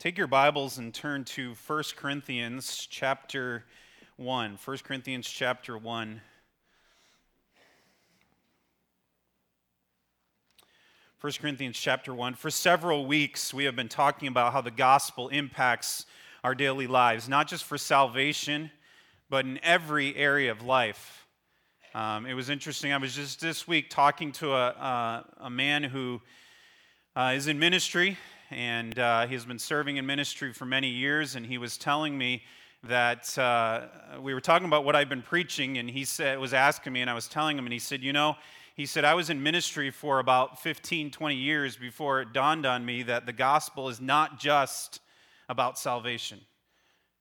Take your Bibles and turn to 1 Corinthians chapter 1. 1 Corinthians chapter 1. 1 Corinthians chapter 1. For several weeks, we have been talking about how the gospel impacts our daily lives, not just for salvation, but in every area of life. Um, it was interesting. I was just this week talking to a, a, a man who uh, is in ministry and uh, he has been serving in ministry for many years. And he was telling me that uh, we were talking about what I've been preaching, and he said was asking me, and I was telling him, and he said, you know, he said I was in ministry for about 15, 20 years before it dawned on me that the gospel is not just about salvation.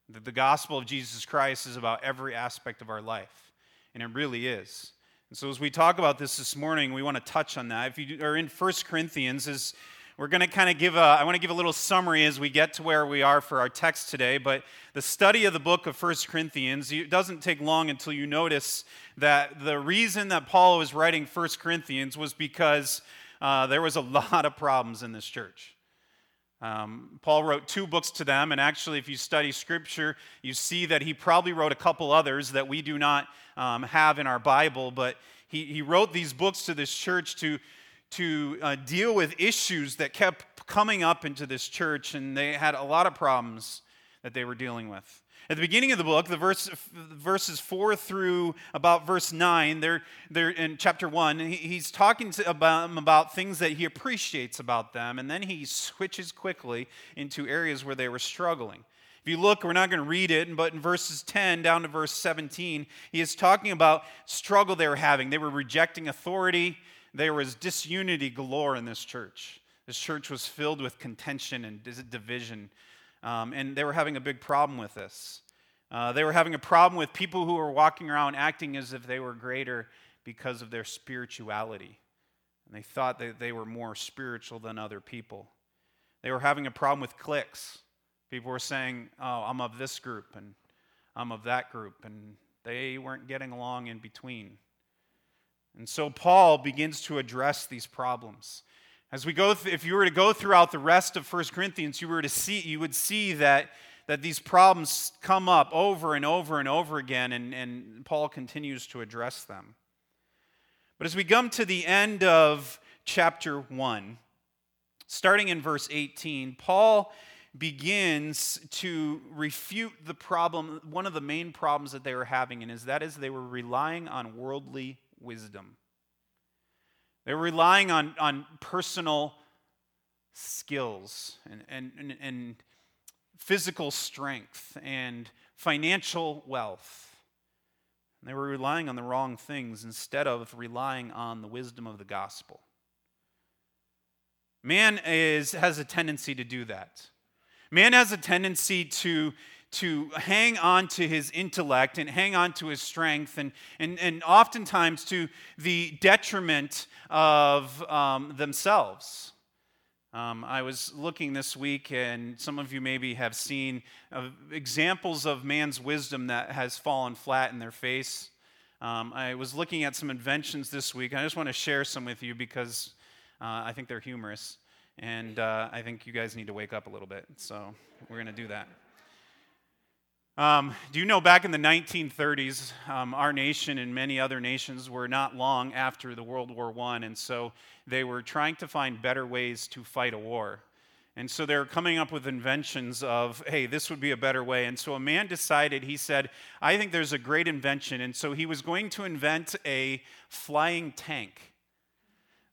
That the gospel of Jesus Christ is about every aspect of our life, and it really is. And so, as we talk about this this morning, we want to touch on that. If you are in 1 Corinthians, as we're going to kind of give a, I want to give a little summary as we get to where we are for our text today. But the study of the book of First Corinthians, it doesn't take long until you notice that the reason that Paul was writing First Corinthians was because uh, there was a lot of problems in this church. Um, Paul wrote two books to them, and actually, if you study scripture, you see that he probably wrote a couple others that we do not um, have in our Bible, but he, he wrote these books to this church to, to uh, deal with issues that kept coming up into this church, and they had a lot of problems that they were dealing with. At the beginning of the book, the verse, verses 4 through about verse 9, they're, they're in chapter 1, he's talking to, about, about things that he appreciates about them, and then he switches quickly into areas where they were struggling. If you look, we're not going to read it, but in verses 10 down to verse 17, he is talking about struggle they were having. They were rejecting authority, there was disunity galore in this church. This church was filled with contention and division, um, and they were having a big problem with this. Uh, they were having a problem with people who were walking around acting as if they were greater because of their spirituality. And they thought that they were more spiritual than other people. They were having a problem with cliques. People were saying, Oh, I'm of this group and I'm of that group. And they weren't getting along in between. And so Paul begins to address these problems. As we go, th- if you were to go throughout the rest of 1 Corinthians, you were to see, you would see that, that these problems come up over and over and over again, and, and Paul continues to address them. But as we come to the end of chapter 1, starting in verse 18, Paul begins to refute the problem, one of the main problems that they were having, and is that is they were relying on worldly wisdom. They were relying on, on personal skills and, and, and, and physical strength and financial wealth. And they were relying on the wrong things instead of relying on the wisdom of the gospel. Man is, has a tendency to do that. Man has a tendency to to hang on to his intellect and hang on to his strength, and, and, and oftentimes to the detriment of um, themselves. Um, I was looking this week, and some of you maybe have seen uh, examples of man's wisdom that has fallen flat in their face. Um, I was looking at some inventions this week. I just want to share some with you because uh, I think they're humorous, and uh, I think you guys need to wake up a little bit. So we're going to do that. Um, do you know back in the 1930s, um, our nation and many other nations were not long after the World War I, and so they were trying to find better ways to fight a war. And so they were coming up with inventions of, hey, this would be a better way. And so a man decided, he said, I think there's a great invention. And so he was going to invent a flying tank.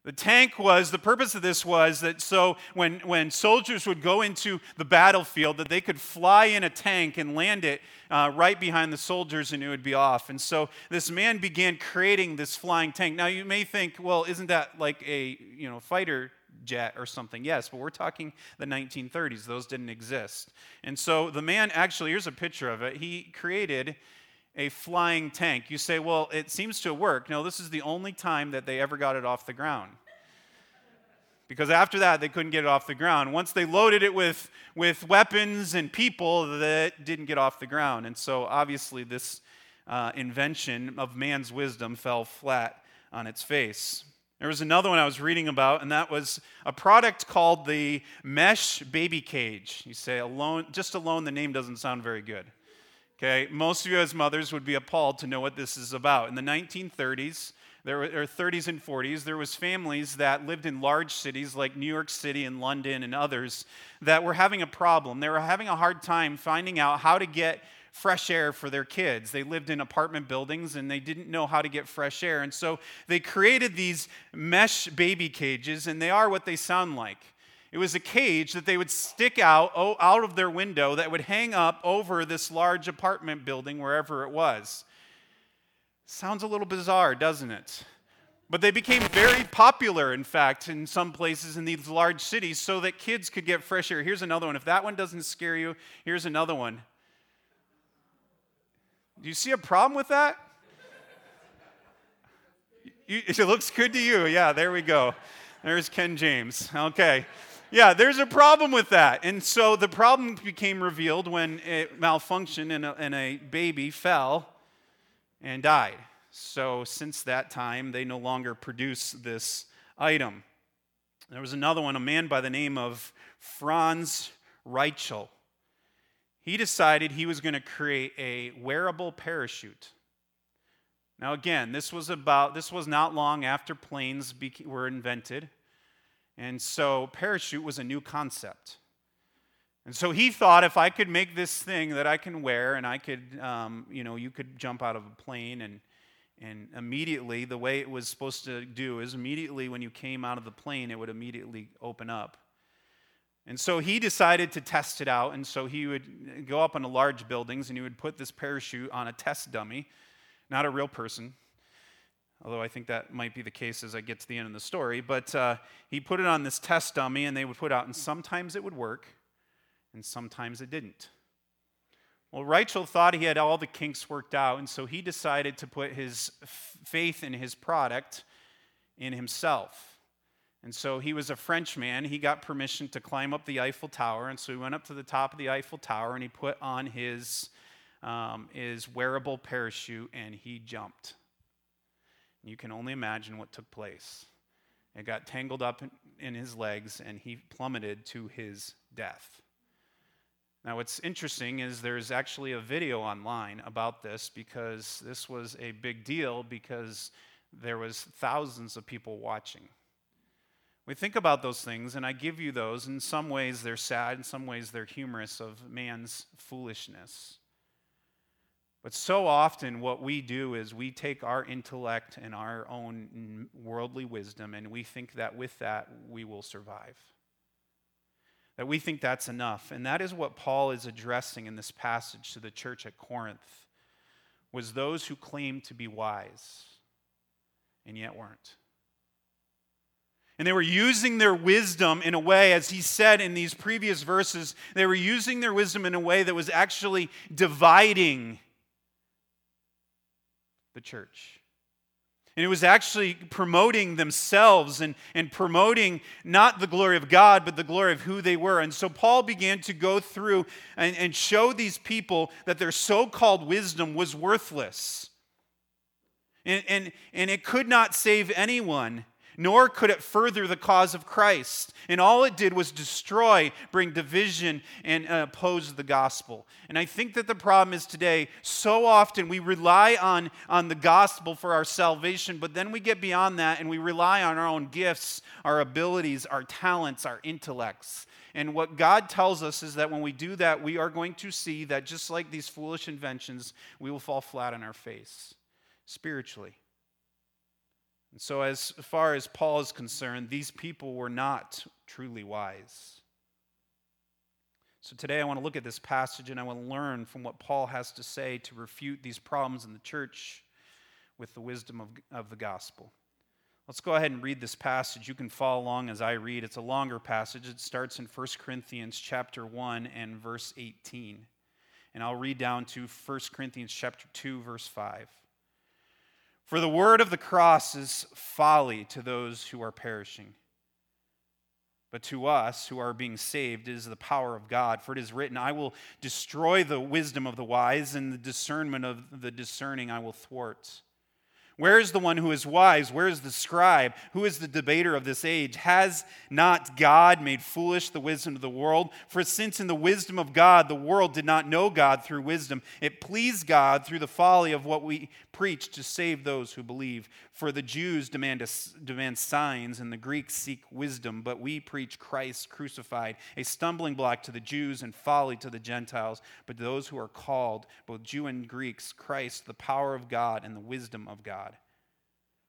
The tank was, the purpose of this was that so when, when soldiers would go into the battlefield, that they could fly in a tank and land it uh, right behind the soldiers and it would be off. And so this man began creating this flying tank. Now you may think, well, isn't that like a you know fighter jet or something? Yes, but we're talking the 1930s. Those didn't exist. And so the man actually, here's a picture of it. He created a flying tank. You say, well, it seems to work. No, this is the only time that they ever got it off the ground. Because after that, they couldn't get it off the ground. Once they loaded it with, with weapons and people, that didn't get off the ground. And so, obviously, this uh, invention of man's wisdom fell flat on its face. There was another one I was reading about, and that was a product called the Mesh Baby Cage. You say, alone, just alone, the name doesn't sound very good. Okay, most of you as mothers would be appalled to know what this is about. In the 1930s, there were, or 30s and 40s, there was families that lived in large cities like New York City and London and others that were having a problem. They were having a hard time finding out how to get fresh air for their kids. They lived in apartment buildings and they didn't know how to get fresh air. And so they created these mesh baby cages, and they are what they sound like. It was a cage that they would stick out oh, out of their window that would hang up over this large apartment building wherever it was. Sounds a little bizarre, doesn't it? But they became very popular, in fact, in some places in these large cities so that kids could get fresh air. Here's another one. If that one doesn't scare you, here's another one. Do you see a problem with that? You, it looks good to you. Yeah, there we go. There's Ken James. Okay. Yeah, there's a problem with that. And so the problem became revealed when it malfunctioned and a, and a baby fell and died. So since that time, they no longer produce this item. There was another one, a man by the name of Franz Reichel he decided he was going to create a wearable parachute. Now, again, this was about this was not long after planes were invented, and so parachute was a new concept. And so he thought if I could make this thing that I can wear, and I could, um, you know, you could jump out of a plane, and and immediately the way it was supposed to do is immediately when you came out of the plane, it would immediately open up. And so he decided to test it out. And so he would go up into large buildings and he would put this parachute on a test dummy, not a real person, although I think that might be the case as I get to the end of the story. But uh, he put it on this test dummy and they would put out, and sometimes it would work and sometimes it didn't. Well, Reichel thought he had all the kinks worked out, and so he decided to put his faith in his product in himself. And so he was a Frenchman. He got permission to climb up the Eiffel Tower. And so he went up to the top of the Eiffel Tower and he put on his, um, his wearable parachute and he jumped. You can only imagine what took place. It got tangled up in, his legs and he plummeted to his death. Now, what's interesting is there's actually a video online about this because this was a big deal because there was thousands of people watching. We think about those things, and I give you those. In some ways, they're sad, in some ways, they're humorous of man's foolishness. But so often, what we do is we take our intellect and our own worldly wisdom, and we think that with that, we will survive. That we think that's enough. And that is what Paul is addressing in this passage to the church at Corinth was those who claimed to be wise and yet weren't. And they were using their wisdom in a way, as he said in these previous verses, they were using their wisdom in a way that was actually dividing the church. And it was actually promoting themselves and, and promoting not the glory of God, but the glory of who they were. And so Paul began to go through and, and show these people that their so called wisdom was worthless. And, and, and it could not save anyone nor could it further the cause of Christ. And all it did was destroy, bring division, and uh, oppose the gospel. And I think that the problem is today, so often we rely on, on the gospel for our salvation, but then we get beyond that and we rely on our own gifts, our abilities, our talents, our intellects. And what God tells us is that when we do that, we are going to see that just like these foolish inventions, we will fall flat on our face spiritually. And so, as far as Paul is concerned, these people were not truly wise. So, today I want to look at this passage and I want to learn from what Paul has to say to refute these problems in the church with the wisdom of, of the gospel. Let's go ahead and read this passage. You can follow along as I read. It's a longer passage. It starts in 1 Corinthians chapter 1 and verse 18. And I'll read down to 1 Corinthians chapter 2 verse 5. For the word of the cross is folly to those who are perishing. But to us who are being saved is the power of God. For it is written, I will destroy the wisdom of the wise, and the discernment of the discerning I will thwart. Where is the one who is wise? Where is the scribe? Who is the debater of this age? Has not God made foolish the wisdom of the world? For since in the wisdom of God the world did not know God through wisdom, it pleased God through the folly of what we preach to save those who believe. For the Jews demand, a, demand signs and the Greeks seek wisdom, but we preach Christ crucified, a stumbling block to the Jews and folly to the Gentiles. But those who are called, both Jew and Greeks, Christ, the power of God and the wisdom of God.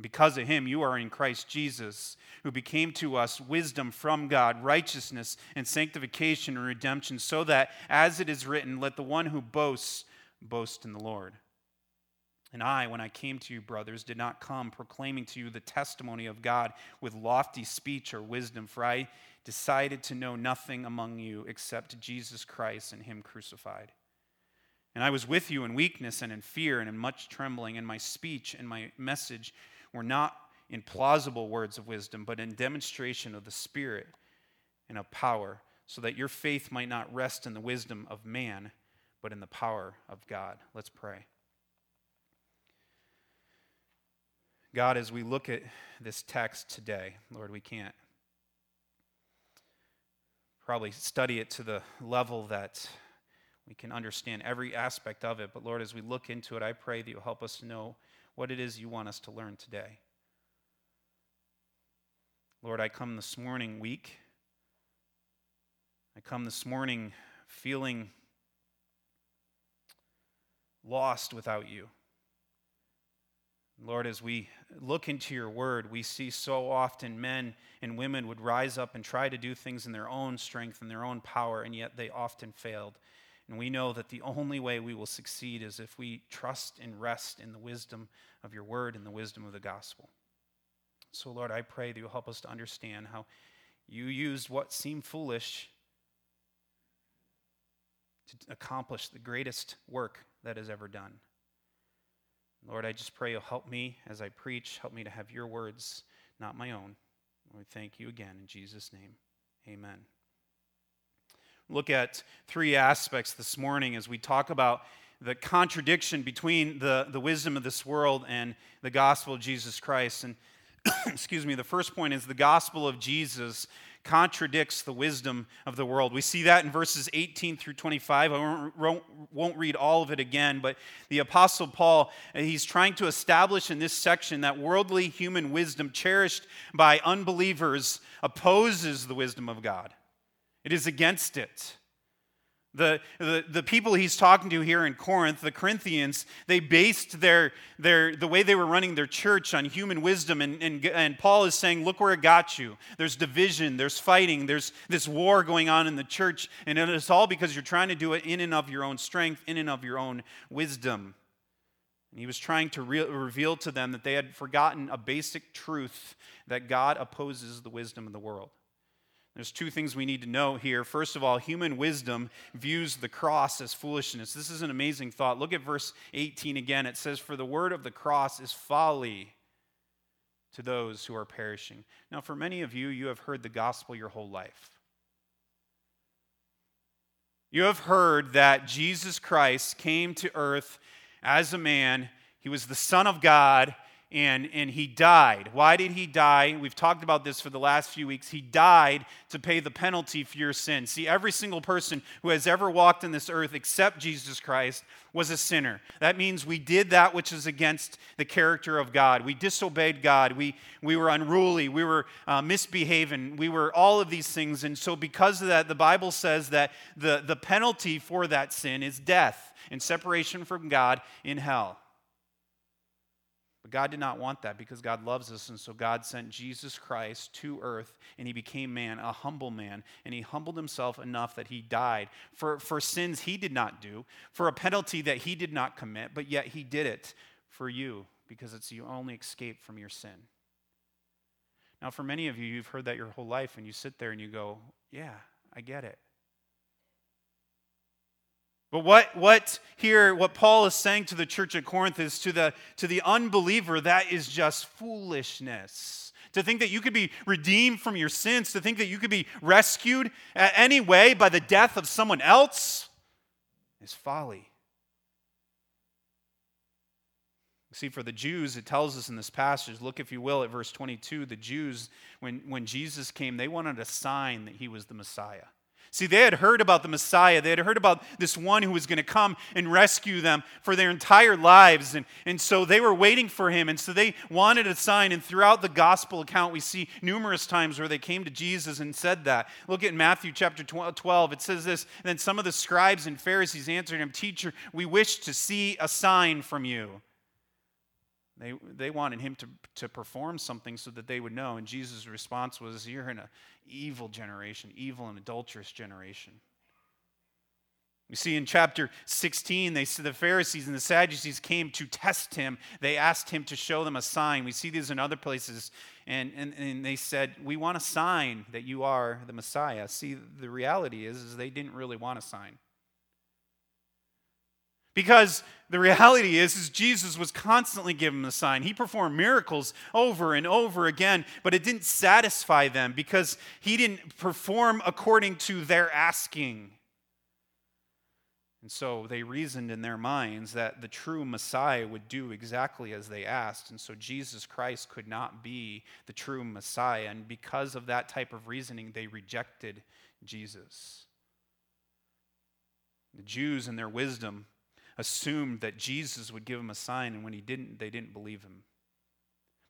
Because of him, you are in Christ Jesus, who became to us wisdom from God, righteousness and sanctification and redemption, so that, as it is written, let the one who boasts boast in the Lord. And I, when I came to you, brothers, did not come proclaiming to you the testimony of God with lofty speech or wisdom, for I decided to know nothing among you except Jesus Christ and Him crucified. And I was with you in weakness and in fear and in much trembling, and my speech and my message were not in plausible words of wisdom, but in demonstration of the Spirit and of power, so that your faith might not rest in the wisdom of man, but in the power of God. Let's pray. God, as we look at this text today, Lord, we can't probably study it to the level that we can understand every aspect of it. But Lord, as we look into it, I pray that you'll help us to know what it is you want us to learn today. Lord, I come this morning weak. I come this morning feeling lost without you. Lord, as we look into your word, we see so often men and women would rise up and try to do things in their own strength and their own power, and yet they often failed. And we know that the only way we will succeed is if we trust and rest in the wisdom of your word and the wisdom of the gospel. So, Lord, I pray that you'll help us to understand how you used what seemed foolish to accomplish the greatest work that is ever done. Lord, I just pray you'll help me as I preach. Help me to have your words, not my own. We thank you again in Jesus' name. Amen look at three aspects this morning as we talk about the contradiction between the, the wisdom of this world and the gospel of Jesus Christ. And excuse me, the first point is the gospel of Jesus contradicts the wisdom of the world. We see that in verses 18 through 25. I won't, won't read all of it again, but the Apostle Paul, he's trying to establish in this section that worldly human wisdom cherished by unbelievers opposes the wisdom of God. It is against it. The, the, the people he's talking to here in Corinth, the Corinthians, they based their, their, the way they were running their church on human wisdom. And, and, and Paul is saying, Look where it got you. There's division, there's fighting, there's this war going on in the church. And it's all because you're trying to do it in and of your own strength, in and of your own wisdom. And he was trying to re- reveal to them that they had forgotten a basic truth that God opposes the wisdom of the world. There's two things we need to know here. First of all, human wisdom views the cross as foolishness. This is an amazing thought. Look at verse 18 again. It says, For the word of the cross is folly to those who are perishing. Now, for many of you, you have heard the gospel your whole life. You have heard that Jesus Christ came to earth as a man, he was the Son of God and, and he died. Why did he die? We've talked about this for the last few weeks. He died to pay the penalty for your sin. See, every single person who has ever walked on this earth except Jesus Christ was a sinner. That means we did that which is against the character of God. We disobeyed God. We, we were unruly. We were uh, misbehaving. We were all of these things. And so, because of that, the Bible says that the, the penalty for that sin is death and separation from God in hell. But God did not want that because God loves us. And so God sent Jesus Christ to earth and he became man, a humble man. And he humbled himself enough that he died for, for sins he did not do, for a penalty that he did not commit, but yet he did it for you because it's the only escape from your sin. Now, for many of you, you've heard that your whole life, and you sit there and you go, Yeah, I get it. But what, what here, what Paul is saying to the church at Corinth is to the, to the unbeliever, that is just foolishness. To think that you could be redeemed from your sins, to think that you could be rescued any way by the death of someone else is folly. See, for the Jews, it tells us in this passage, look, if you will, at verse 22, the Jews, when, when Jesus came, they wanted a sign that he was the Messiah. See, they had heard about the Messiah. They had heard about this one who was going to come and rescue them for their entire lives. And, and so they were waiting for him. And so they wanted a sign. And throughout the gospel account, we see numerous times where they came to Jesus and said that. Look at Matthew chapter uh, 12. It says this Then some of the scribes and Pharisees answered him, Teacher, we wish to see a sign from you. They, they wanted him to, to perform something so that they would know. And Jesus' response was, You're in an evil generation, evil and adulterous generation. You see, in chapter 16, they see the Pharisees and the Sadducees came to test him. They asked him to show them a sign. We see these in other places. And, and, and they said, We want a sign that you are the Messiah. See, the reality is, is they didn't really want a sign. Because the reality is, is Jesus was constantly giving them a sign. He performed miracles over and over again, but it didn't satisfy them because he didn't perform according to their asking. And so they reasoned in their minds that the true Messiah would do exactly as they asked. And so Jesus Christ could not be the true Messiah. And because of that type of reasoning, they rejected Jesus. The Jews, in their wisdom, assumed that Jesus would give him a sign, and when he didn't, they didn't believe him.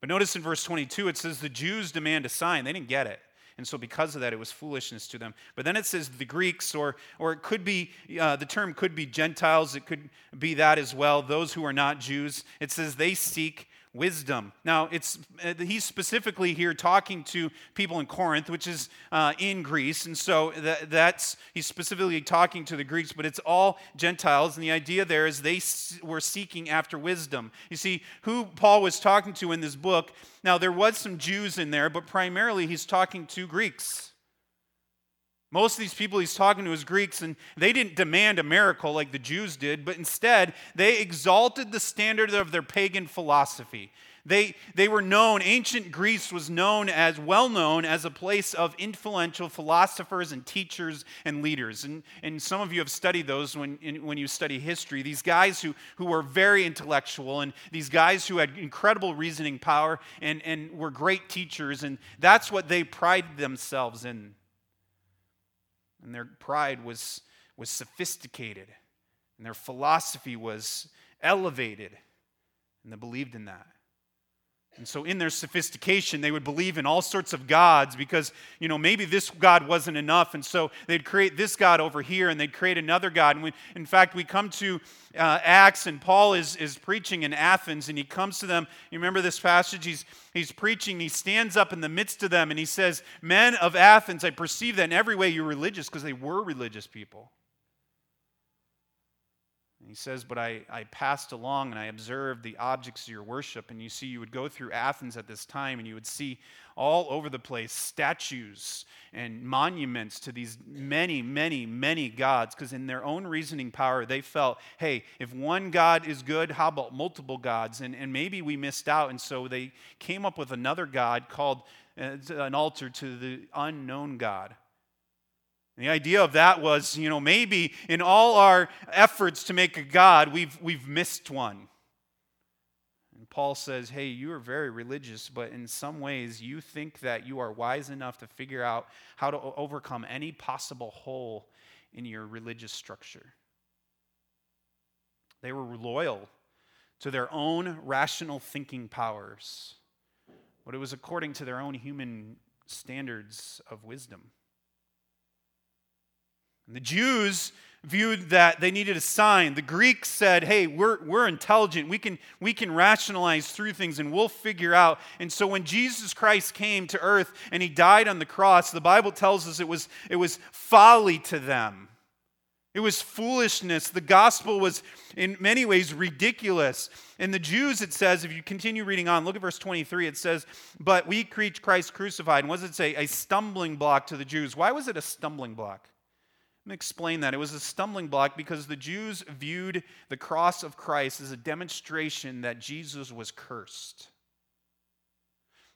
But notice in verse 22, it says the Jews demand a sign. They didn't get it. And so, because of that, it was foolishness to them. But then it says the Greeks, or, or it could be, uh, the term could be Gentiles, it could be that as well, those who are not Jews. It says they seek wisdom. Now, it's uh, he's specifically here talking to people in Corinth, which is uh, in Greece, and so that, that's he's specifically talking to the Greeks, but it's all Gentiles, and the idea there is they were seeking after wisdom. You see, who Paul was talking to in this book. Now, there was some Jews in there, but primarily he's talking to Greeks. Most of these people he's talking to is Greeks, and they didn't demand a miracle like the Jews did, but instead they exalted the standard of their pagan philosophy. They, they were known, ancient Greece was known as, well known as a place of influential philosophers and teachers and leaders. And, and some of you have studied those when, in, when you study history. These guys who, who were very intellectual and these guys who had incredible reasoning power and, and were great teachers. And that's what they prided themselves in and their pride was, was sophisticated, and their philosophy was elevated, and they believed in that. And so, in their sophistication, they would believe in all sorts of gods because, you know, maybe this God wasn't enough. And so they'd create this God over here and they'd create another God. And we, in fact, we come to uh, Acts and Paul is, is preaching in Athens and he comes to them. You remember this passage? He's, he's preaching. He stands up in the midst of them and he says, Men of Athens, I perceive that in every way you're religious because they were religious people. And he says, But I, I passed along and I observed the objects of your worship. And you see, you would go through Athens at this time and you would see all over the place statues and monuments to these many, many, many gods. Because in their own reasoning power, they felt, hey, if one God is good, how about multiple gods? And, and maybe we missed out. And so they came up with another God called uh, an altar to the unknown God. The idea of that was, you know, maybe in all our efforts to make a God, we've, we've missed one. And Paul says, hey, you are very religious, but in some ways you think that you are wise enough to figure out how to overcome any possible hole in your religious structure. They were loyal to their own rational thinking powers, but it was according to their own human standards of wisdom. The Jews viewed that they needed a sign. The Greeks said, hey, we're, we're intelligent. We can, we can rationalize through things and we'll figure out. And so when Jesus Christ came to earth and he died on the cross, the Bible tells us it was, it was folly to them. It was foolishness. The gospel was, in many ways, ridiculous. And the Jews, it says, if you continue reading on, look at verse 23, it says, But we preach Christ crucified. And what does it say? A stumbling block to the Jews. Why was it a stumbling block? Let me explain that. It was a stumbling block because the Jews viewed the cross of Christ as a demonstration that Jesus was cursed.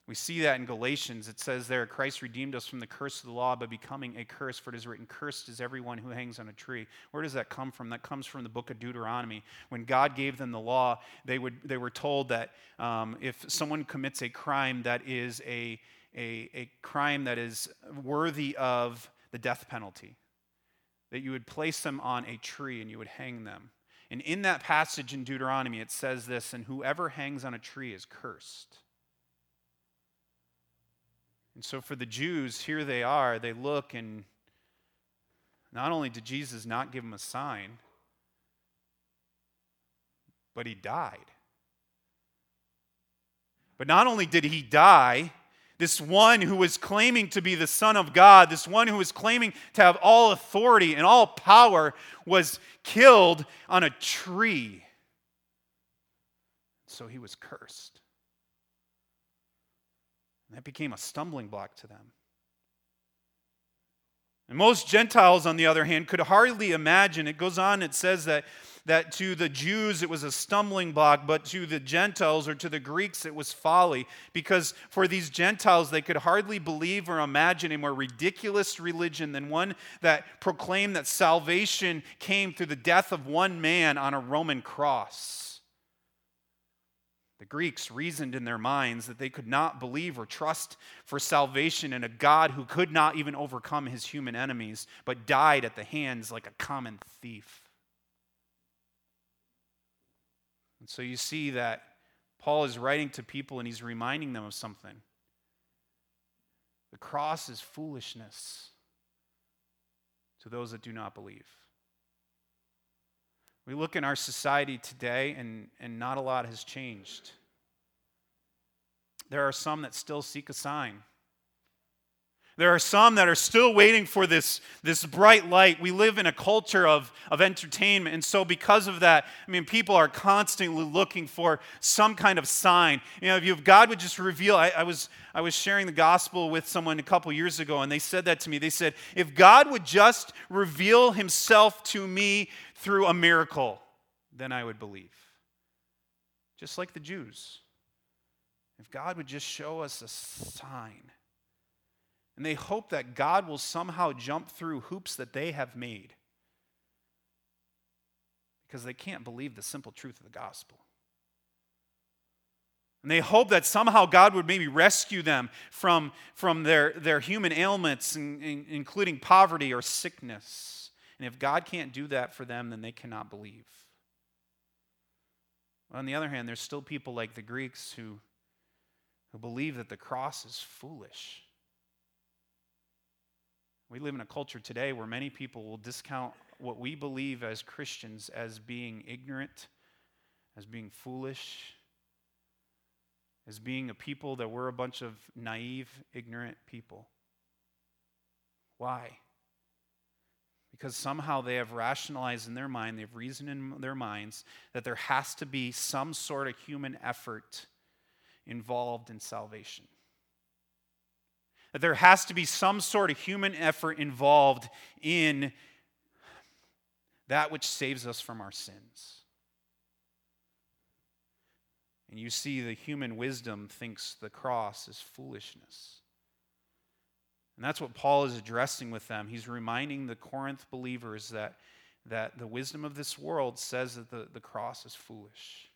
We see that in Galatians. It says there, Christ redeemed us from the curse of the law by becoming a curse, for it is written, Cursed is everyone who hangs on a tree. Where does that come from? That comes from the book of Deuteronomy. When God gave them the law, they, would, they were told that um, if someone commits a crime that is a, a, a crime that is worthy of the death penalty, that you would place them on a tree and you would hang them. And in that passage in Deuteronomy, it says this, and whoever hangs on a tree is cursed. And so for the Jews, here they are. They look, and not only did Jesus not give them a sign, but he died. But not only did he die, this one who was claiming to be the Son of God, this one who was claiming to have all authority and all power, was killed on a tree. So he was cursed. And that became a stumbling block to them. And most Gentiles, on the other hand, could hardly imagine. It goes on, it says that, that to the Jews it was a stumbling block, but to the Gentiles or to the Greeks it was folly. Because for these Gentiles, they could hardly believe or imagine a more ridiculous religion than one that proclaimed that salvation came through the death of one man on a Roman cross. The Greeks reasoned in their minds that they could not believe or trust for salvation in a God who could not even overcome his human enemies, but died at the hands like a common thief. And so you see that Paul is writing to people and he's reminding them of something. The cross is foolishness to those that do not believe. We look in our society today, and, and not a lot has changed. There are some that still seek a sign. There are some that are still waiting for this, this bright light. We live in a culture of, of entertainment. And so, because of that, I mean, people are constantly looking for some kind of sign. You know, if God would just reveal, I, I, was, I was sharing the gospel with someone a couple years ago, and they said that to me. They said, if God would just reveal himself to me through a miracle, then I would believe. Just like the Jews. If God would just show us a sign. And they hope that God will somehow jump through hoops that they have made because they can't believe the simple truth of the gospel. And they hope that somehow God would maybe rescue them from, from their, their human ailments, including poverty or sickness. And if God can't do that for them, then they cannot believe. On the other hand, there's still people like the Greeks who, who believe that the cross is foolish. We live in a culture today where many people will discount what we believe as Christians as being ignorant, as being foolish, as being a people that we're a bunch of naive, ignorant people. Why? because somehow they have rationalized in their mind, they've reasoned in their minds that there has to be some sort of human effort involved in salvation. That there has to be some sort of human effort involved in that which saves us from our sins. And you see, the human wisdom thinks the cross is foolishness. And that's what Paul is addressing with them. He's reminding the Corinth believers that, that the wisdom of this world says that the, the cross is foolish.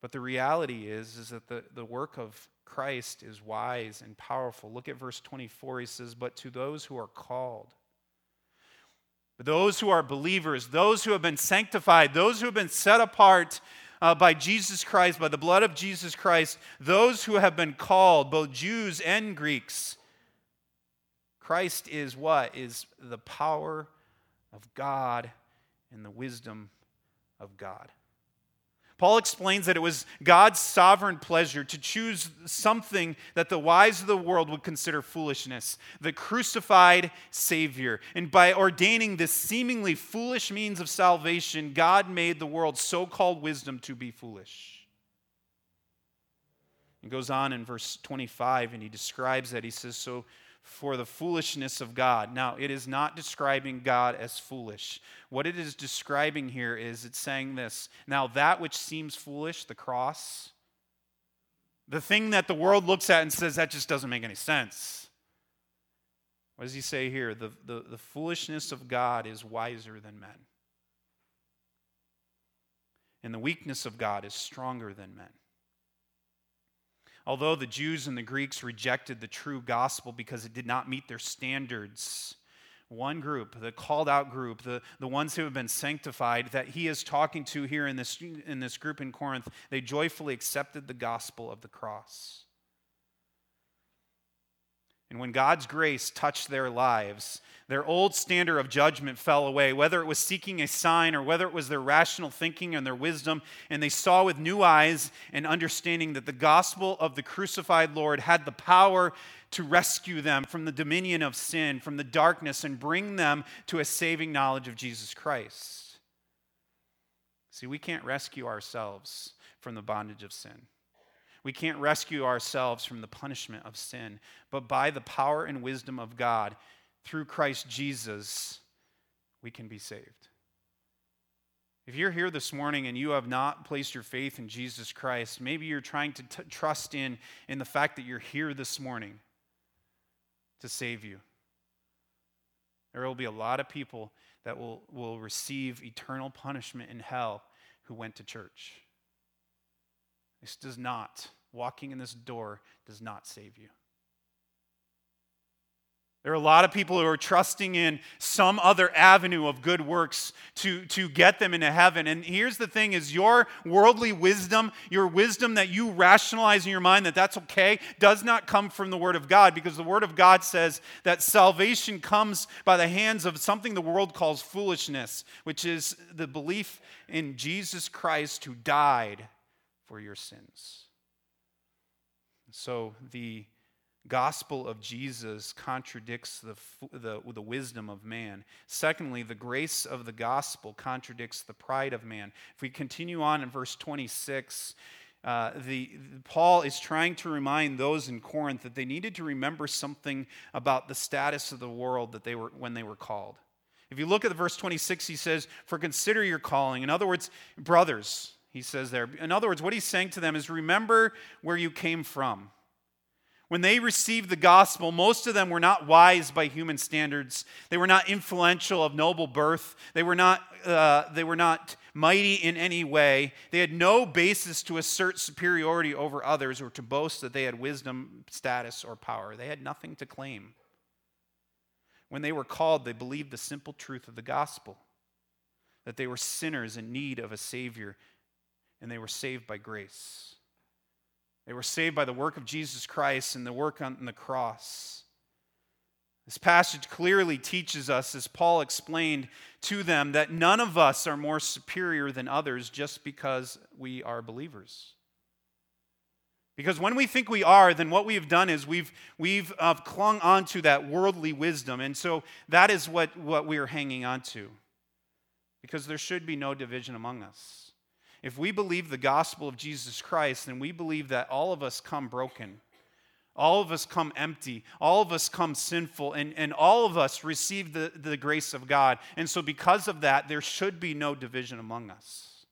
But the reality is, is that the, the work of Christ is wise and powerful. Look at verse 24. He says, But to those who are called, those who are believers, those who have been sanctified, those who have been set apart uh, by Jesus Christ, by the blood of Jesus Christ, those who have been called, both Jews and Greeks, Christ is what? Is the power of God and the wisdom of God. Paul explains that it was God's sovereign pleasure to choose something that the wise of the world would consider foolishness the crucified Savior. And by ordaining this seemingly foolish means of salvation, God made the world's so called wisdom to be foolish. He goes on in verse 25 and he describes that. He says, So for the foolishness of God. Now, it is not describing God as foolish. What it is describing here is it's saying this Now, that which seems foolish, the cross, the thing that the world looks at and says, that just doesn't make any sense. What does he say here? The, the, the foolishness of God is wiser than men. And the weakness of God is stronger than men. Although the Jews and the Greeks rejected the true gospel because it did not meet their standards, one group, the called out group, the, the ones who have been sanctified, that he is talking to here in this, in this group in Corinth, they joyfully accepted the gospel of the cross. And when God's grace touched their lives, their old standard of judgment fell away, whether it was seeking a sign or whether it was their rational thinking and their wisdom, and they saw with new eyes and understanding that the gospel of the crucified Lord had the power to rescue them from the dominion of sin, from the darkness, and bring them to a saving knowledge of Jesus Christ. See, we can't rescue ourselves from the bondage of sin. We can't rescue ourselves from the punishment of sin, but by the power and wisdom of God, through Christ Jesus, we can be saved. If you're here this morning and you have not placed your faith in Jesus Christ, maybe you're trying to t- trust in, in the fact that you're here this morning to save you. There will be a lot of people that will, will receive eternal punishment in hell who went to church. This does not, walking in this door does not save you. There are a lot of people who are trusting in some other avenue of good works to, to get them into heaven. And here's the thing is your worldly wisdom, your wisdom that you rationalize in your mind that that's okay, does not come from the Word of God because the Word of God says that salvation comes by the hands of something the world calls foolishness, which is the belief in Jesus Christ who died for your sins. So the gospel of Jesus contradicts the, the, the wisdom of man. Secondly, the grace of the gospel contradicts the pride of man. If we continue on in verse 26, uh, the, Paul is trying to remind those in Corinth that they needed to remember something about the status of the world that they were when they were called. If you look at the verse 26, he says, For consider your calling. In other words, brothers, he says there. In other words, what he's saying to them is remember where you came from. When they received the gospel, most of them were not wise by human standards. They were not influential of noble birth. They were not, uh, they were not mighty in any way. They had no basis to assert superiority over others or to boast that they had wisdom, status, or power. They had nothing to claim. When they were called, they believed the simple truth of the gospel that they were sinners in need of a Savior and they were saved by grace. They were saved by the work of Jesus Christ and the work on the cross. This passage clearly teaches us, as Paul explained to them, that none of us are more superior than others just because we are believers. Because when we think we are, then what we've done is we've, we've uh, clung onto that worldly wisdom. And so that is what, what we are hanging on to. Because there should be no division among us. If we believe the gospel of Jesus Christ, then we believe that all of us come broken. All of us come empty. All of us come sinful. And, and all of us receive the, the grace of God. And so, because of that, there should be no division among us.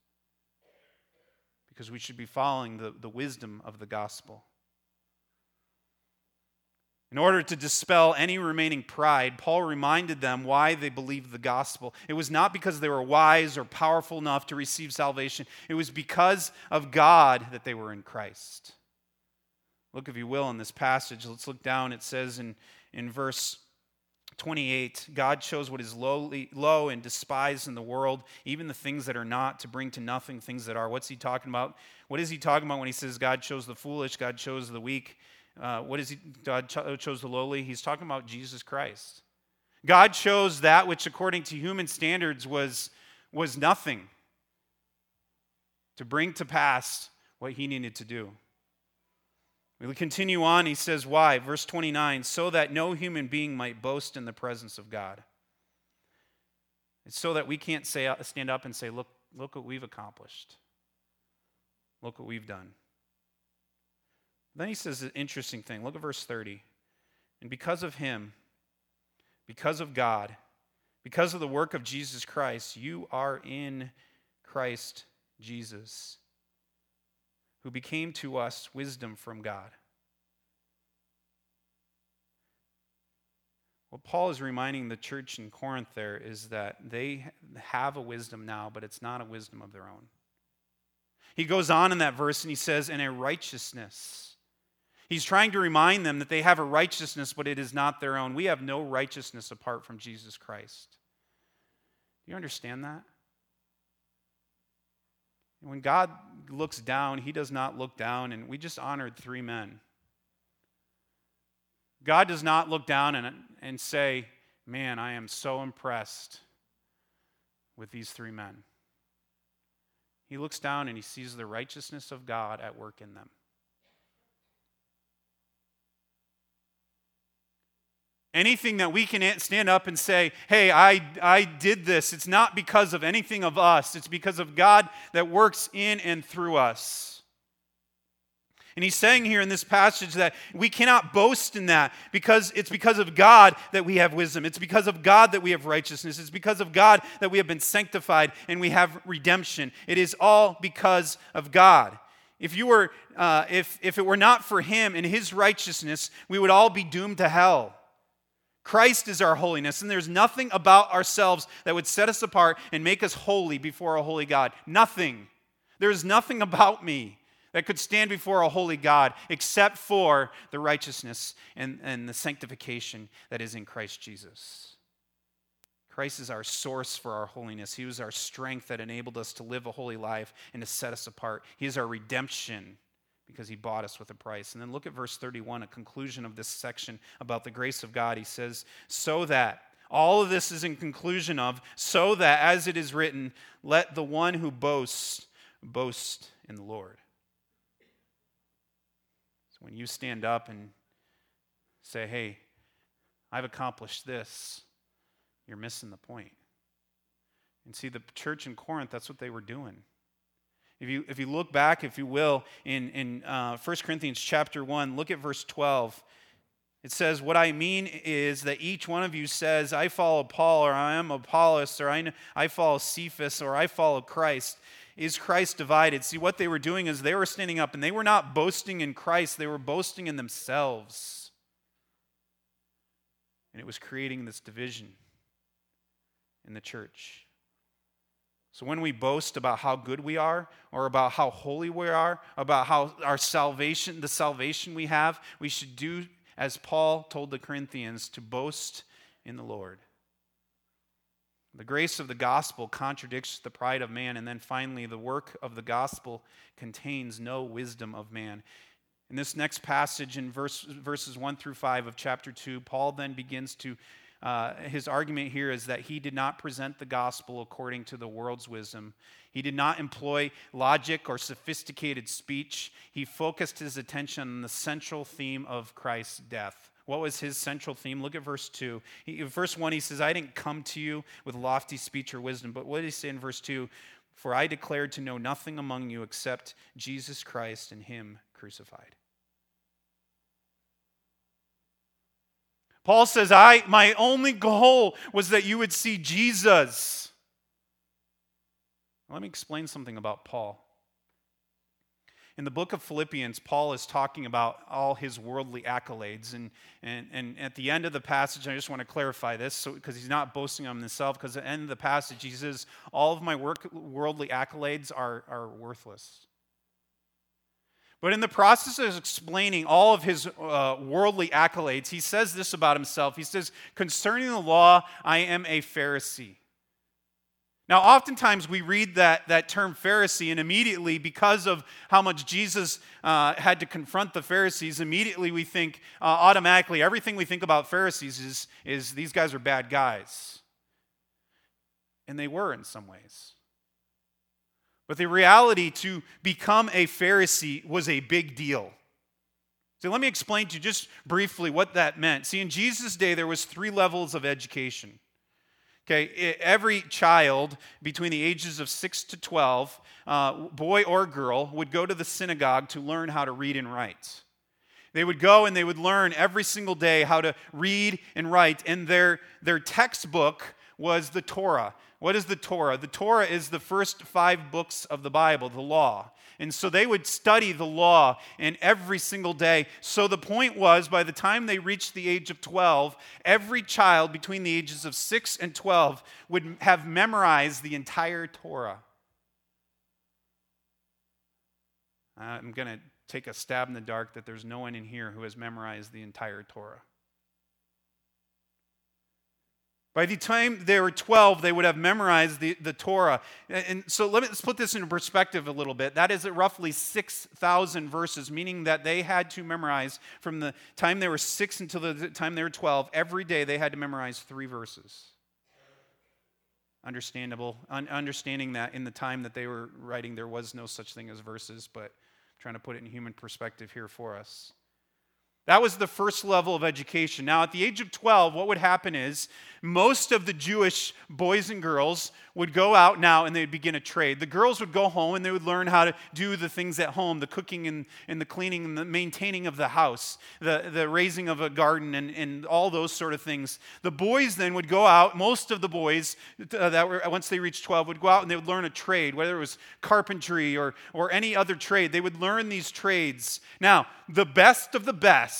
Because we should be following the, the wisdom of the gospel. In order to dispel any remaining pride, Paul reminded them why they believed the gospel. It was not because they were wise or powerful enough to receive salvation, it was because of God that they were in Christ. Look, if you will, in this passage. Let's look down. It says in, in verse 28 God chose what is lowly, low and despised in the world, even the things that are not, to bring to nothing things that are. What's he talking about? What is he talking about when he says God chose the foolish, God chose the weak? Uh, what is he? God chose the lowly. He's talking about Jesus Christ. God chose that which, according to human standards, was, was nothing to bring to pass what he needed to do. We continue on. He says, Why? Verse 29 so that no human being might boast in the presence of God. It's so that we can't say, stand up and say, Look, look what we've accomplished. Look what we've done. Then he says an interesting thing. Look at verse 30. And because of him, because of God, because of the work of Jesus Christ, you are in Christ Jesus, who became to us wisdom from God. What Paul is reminding the church in Corinth there is that they have a wisdom now, but it's not a wisdom of their own. He goes on in that verse and he says, in a righteousness. He's trying to remind them that they have a righteousness, but it is not their own. We have no righteousness apart from Jesus Christ. Do you understand that? When God looks down, he does not look down, and we just honored three men. God does not look down and, and say, Man, I am so impressed with these three men. He looks down and he sees the righteousness of God at work in them. Anything that we can stand up and say, hey, I, I did this, it's not because of anything of us, it's because of God that works in and through us. And he's saying here in this passage that we cannot boast in that because it's because of God that we have wisdom. It's because of God that we have righteousness. It's because of God that we have been sanctified and we have redemption. It is all because of God. If, you were, uh, if, if it were not for him and his righteousness, we would all be doomed to hell. Christ is our holiness, and there's nothing about ourselves that would set us apart and make us holy before a holy God. Nothing. There's nothing about me that could stand before a holy God except for the righteousness and, and the sanctification that is in Christ Jesus. Christ is our source for our holiness. He was our strength that enabled us to live a holy life and to set us apart. He is our redemption because he bought us with a price. And then look at verse 31, a conclusion of this section about the grace of God. He says, So that, all of this is in conclusion of, so that, as it is written, let the one who boasts boast in the Lord. So when you stand up and say, hey, I've accomplished this, you're missing the point. And see, the church in Corinth, that's what they were doing. If you, if you look back, if you will, in, in uh, 1 Corinthians chapter 1, look at verse 12. It says, What I mean is that each one of you says, I follow Paul, or I am Apollos, or I, I follow Cephas, or I follow Christ. Is Christ divided? See, what they were doing is they were standing up and they were not boasting in Christ, they were boasting in themselves. And it was creating this division in the church. So when we boast about how good we are, or about how holy we are, about how our salvation, the salvation we have, we should do as Paul told the Corinthians to boast in the Lord. The grace of the gospel contradicts the pride of man. And then finally, the work of the gospel contains no wisdom of man. In this next passage, in verse, verses 1 through 5 of chapter 2, Paul then begins to, uh, his argument here is that he did not present the gospel according to the world's wisdom. He did not employ logic or sophisticated speech. He focused his attention on the central theme of Christ's death. What was his central theme? Look at verse 2. He, verse 1, he says, I didn't come to you with lofty speech or wisdom. But what did he say in verse 2? For I declared to know nothing among you except Jesus Christ and him crucified. Paul says, I, my only goal was that you would see Jesus. Let me explain something about Paul. In the book of Philippians, Paul is talking about all his worldly accolades. And, and, and at the end of the passage, I just want to clarify this because so, he's not boasting on himself, because at the end of the passage, he says, All of my work, worldly accolades are, are worthless. But in the process of explaining all of his uh, worldly accolades, he says this about himself. He says, Concerning the law, I am a Pharisee. Now, oftentimes we read that, that term Pharisee, and immediately, because of how much Jesus uh, had to confront the Pharisees, immediately we think uh, automatically everything we think about Pharisees is, is these guys are bad guys. And they were in some ways. But the reality to become a Pharisee was a big deal. So let me explain to you just briefly what that meant. See, in Jesus' day, there was three levels of education. Okay, every child between the ages of 6 to 12, uh, boy or girl, would go to the synagogue to learn how to read and write. They would go and they would learn every single day how to read and write, and their, their textbook was the Torah. What is the Torah? The Torah is the first five books of the Bible, the law. And so they would study the law in every single day. So the point was, by the time they reached the age of 12, every child between the ages of 6 and 12 would have memorized the entire Torah. I'm going to take a stab in the dark that there's no one in here who has memorized the entire Torah. By the time they were 12, they would have memorized the, the Torah. And so let me, let's put this into perspective a little bit. That is roughly 6,000 verses, meaning that they had to memorize from the time they were 6 until the time they were 12. Every day they had to memorize three verses. Understandable. Un- understanding that in the time that they were writing, there was no such thing as verses, but trying to put it in human perspective here for us. That was the first level of education. Now, at the age of 12, what would happen is most of the Jewish boys and girls would go out now and they'd begin a trade. The girls would go home and they would learn how to do the things at home the cooking and, and the cleaning and the maintaining of the house, the, the raising of a garden, and, and all those sort of things. The boys then would go out, most of the boys uh, that were, once they reached 12, would go out and they would learn a trade, whether it was carpentry or, or any other trade. They would learn these trades. Now, the best of the best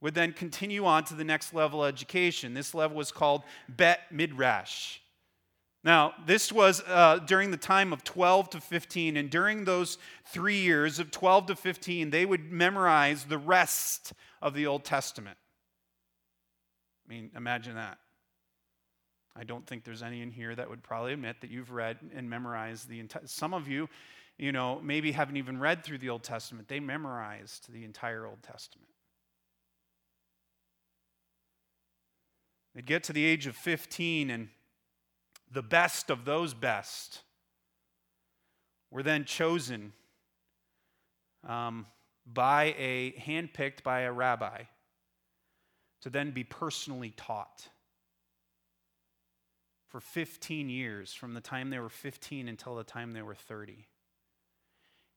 would then continue on to the next level of education. This level was called Bet Midrash. Now, this was uh, during the time of 12 to 15, and during those three years of 12 to 15, they would memorize the rest of the Old Testament. I mean, imagine that. I don't think there's any in here that would probably admit that you've read and memorized the entire. Some of you, you know, maybe haven't even read through the Old Testament. They memorized the entire Old Testament. They'd get to the age of 15, and the best of those best were then chosen um, by a handpicked by a rabbi to then be personally taught for 15 years from the time they were 15 until the time they were 30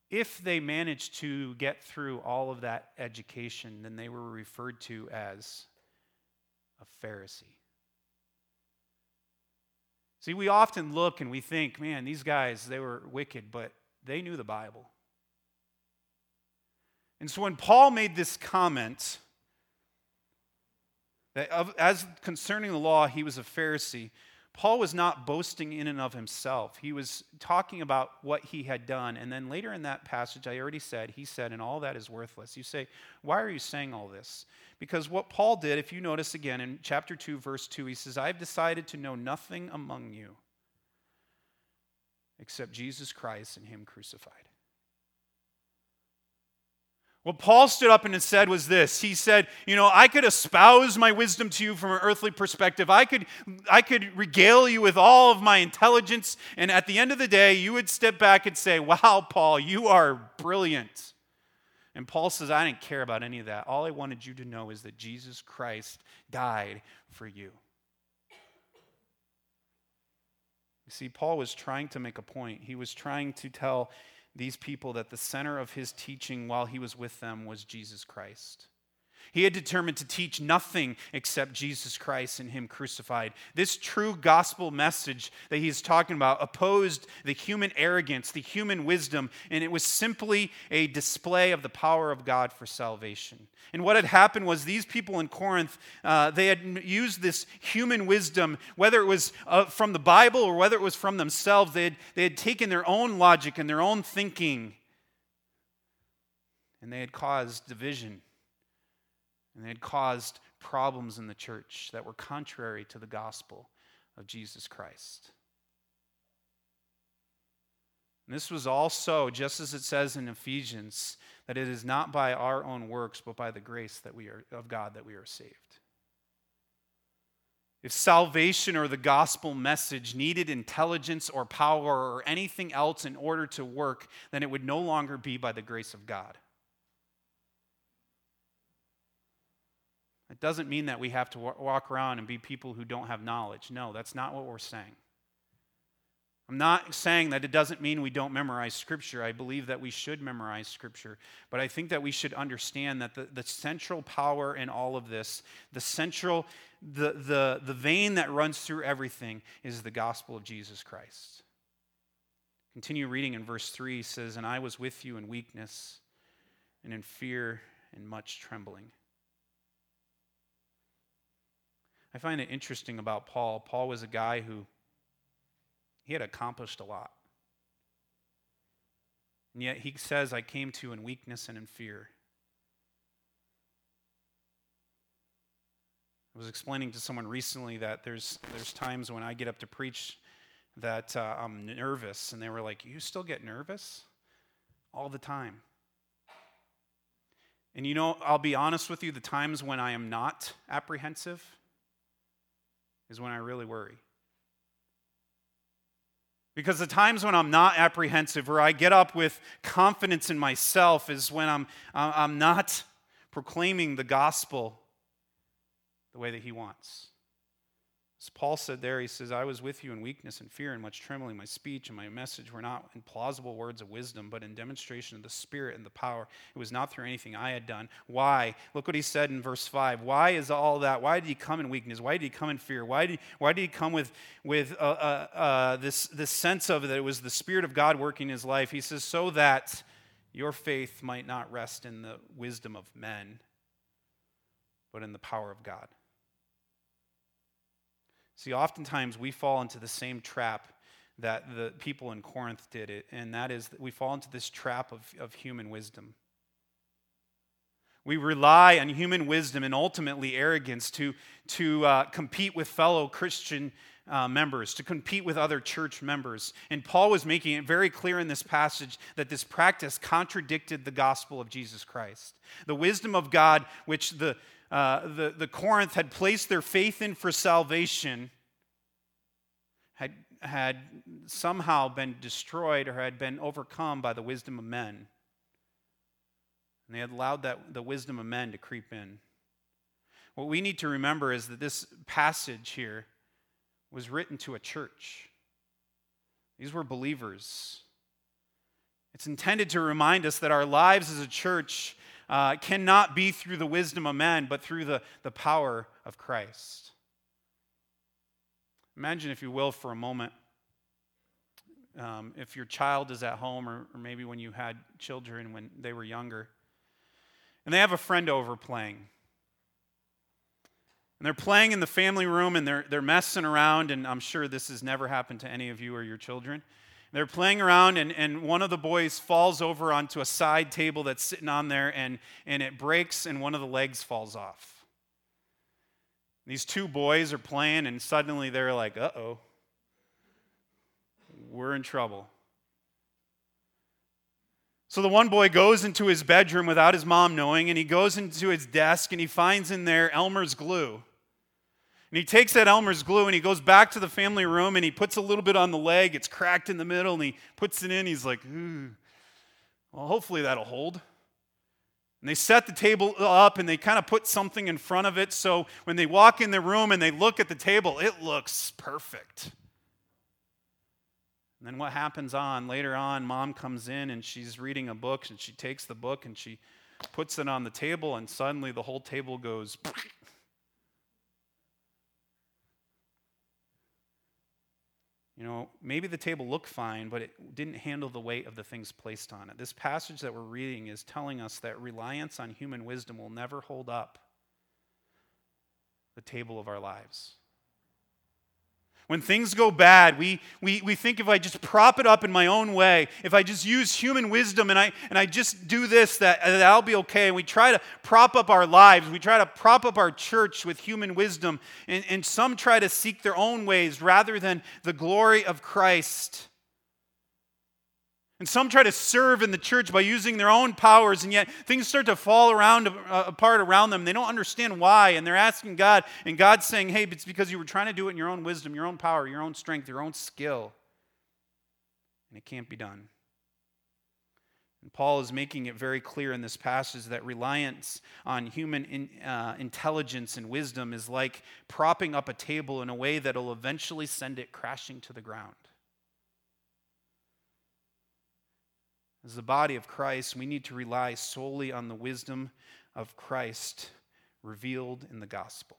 if they managed to get through all of that education then they were referred to as a Pharisee. See, we often look and we think, man, these guys, they were wicked, but they knew the Bible. And so when Paul made this comment, that as concerning the law, he was a Pharisee, Paul was not boasting in and of himself. He was talking about what he had done. And then later in that passage, I already said, he said, and all that is worthless. You say, why are you saying all this? Because what Paul did, if you notice again in chapter 2, verse 2, he says, I've decided to know nothing among you except Jesus Christ and him crucified. What Paul stood up and said was this. He said, You know, I could espouse my wisdom to you from an earthly perspective. I could, I could regale you with all of my intelligence. And at the end of the day, you would step back and say, Wow, Paul, you are brilliant. And Paul says, I didn't care about any of that. All I wanted you to know is that Jesus Christ died for you. You see, Paul was trying to make a point. He was trying to tell these people that the center of his teaching while he was with them was Jesus Christ. He had determined to teach nothing except Jesus Christ and Him crucified. This true gospel message that he's talking about opposed the human arrogance, the human wisdom, and it was simply a display of the power of God for salvation. And what had happened was these people in Corinth, uh, they had used this human wisdom, whether it was uh, from the Bible or whether it was from themselves, they had, they had taken their own logic and their own thinking, and they had caused division and they had caused problems in the church that were contrary to the gospel of Jesus Christ. And this was also, just as it says in Ephesians, that it is not by our own works, but by the grace that we are, of God that we are saved. If salvation or the gospel message needed intelligence or power or anything else in order to work, then it would no longer be by the grace of God. It doesn't mean that we have to walk around and be people who don't have knowledge. No, that's not what we're saying. I'm not saying that it doesn't mean we don't memorize Scripture. I believe that we should memorize Scripture. But I think that we should understand that the, the central power in all of this, the central, the, the, the vein that runs through everything, is the gospel of Jesus Christ. Continue reading in verse 3 says, And I was with you in weakness and in fear and much trembling. I find it interesting about Paul. Paul was a guy who he had accomplished a lot. And yet he says, I came to in weakness and in fear. I was explaining to someone recently that there's, there's times when I get up to preach that uh, I'm nervous, and they were like, You still get nervous? All the time. And you know, I'll be honest with you, the times when I am not apprehensive is when I really worry. Because the times when I'm not apprehensive or I get up with confidence in myself is when I'm, I'm not proclaiming the gospel the way that He wants. As Paul said there, he says, I was with you in weakness and fear and much trembling. My speech and my message were not in plausible words of wisdom, but in demonstration of the Spirit and the power. It was not through anything I had done. Why? Look what he said in verse 5. Why is all that? Why did he come in weakness? Why did he come in fear? Why did he, why did he come with, with uh, uh, uh, this, this sense of that it was the Spirit of God working in his life? He says, so that your faith might not rest in the wisdom of men, but in the power of God. See, oftentimes we fall into the same trap that the people in Corinth did it, and that is that we fall into this trap of, of human wisdom. We rely on human wisdom and ultimately arrogance to, to uh, compete with fellow Christian uh, members, to compete with other church members. And Paul was making it very clear in this passage that this practice contradicted the gospel of Jesus Christ. The wisdom of God, which the, uh, the, the Corinth had placed their faith in for salvation had, had somehow been destroyed or had been overcome by the wisdom of men. And they had allowed that, the wisdom of men to creep in. What we need to remember is that this passage here was written to a church. These were believers. It's intended to remind us that our lives as a church uh, cannot be through the wisdom of men, but through the, the power of Christ. Imagine, if you will, for a moment, um, if your child is at home, or, or maybe when you had children when they were younger, and they have a friend over playing. And they're playing in the family room and they're, they're messing around, and I'm sure this has never happened to any of you or your children. They're playing around, and, and one of the boys falls over onto a side table that's sitting on there, and, and it breaks, and one of the legs falls off. These two boys are playing, and suddenly they're like, uh oh, we're in trouble. So the one boy goes into his bedroom without his mom knowing, and he goes into his desk and he finds in there Elmer's glue. And he takes that Elmer's glue and he goes back to the family room and he puts a little bit on the leg. It's cracked in the middle and he puts it in. He's like, well, hopefully that'll hold. And they set the table up and they kind of put something in front of it. So when they walk in the room and they look at the table, it looks perfect. And then what happens on? Later on, mom comes in and she's reading a book and she takes the book and she puts it on the table and suddenly the whole table goes You know, maybe the table looked fine, but it didn't handle the weight of the things placed on it. This passage that we're reading is telling us that reliance on human wisdom will never hold up the table of our lives. When things go bad, we, we, we think if I just prop it up in my own way, if I just use human wisdom and I, and I just do this, that, uh, that I'll be okay. And we try to prop up our lives. We try to prop up our church with human wisdom. And, and some try to seek their own ways rather than the glory of Christ. And some try to serve in the church by using their own powers, and yet things start to fall around, uh, apart around them. They don't understand why, and they're asking God, and God's saying, Hey, it's because you were trying to do it in your own wisdom, your own power, your own strength, your own skill. And it can't be done. And Paul is making it very clear in this passage that reliance on human in, uh, intelligence and wisdom is like propping up a table in a way that will eventually send it crashing to the ground. As the body of Christ, we need to rely solely on the wisdom of Christ revealed in the gospel.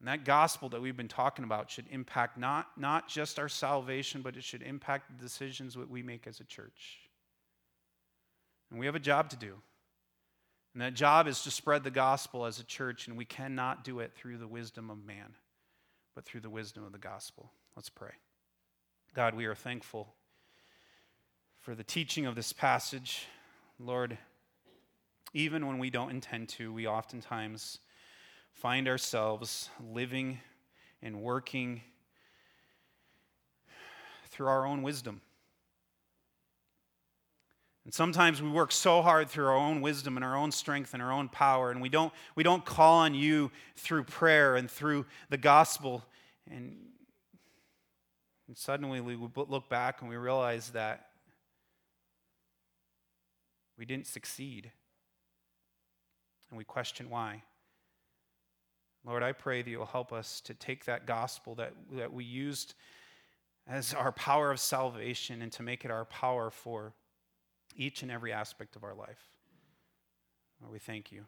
And that gospel that we've been talking about should impact not, not just our salvation, but it should impact the decisions that we make as a church. And we have a job to do. And that job is to spread the gospel as a church, and we cannot do it through the wisdom of man, but through the wisdom of the gospel. Let's pray. God, we are thankful for the teaching of this passage. Lord, even when we don't intend to, we oftentimes find ourselves living and working through our own wisdom. And sometimes we work so hard through our own wisdom and our own strength and our own power, and we don't, we don't call on you through prayer and through the gospel. And, and suddenly we look back and we realize that we didn't succeed. And we question why. Lord, I pray that you'll help us to take that gospel that, that we used as our power of salvation and to make it our power for each and every aspect of our life. Lord, we thank you.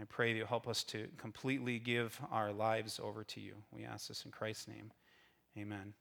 I pray that you'll help us to completely give our lives over to you. We ask this in Christ's name. Amen.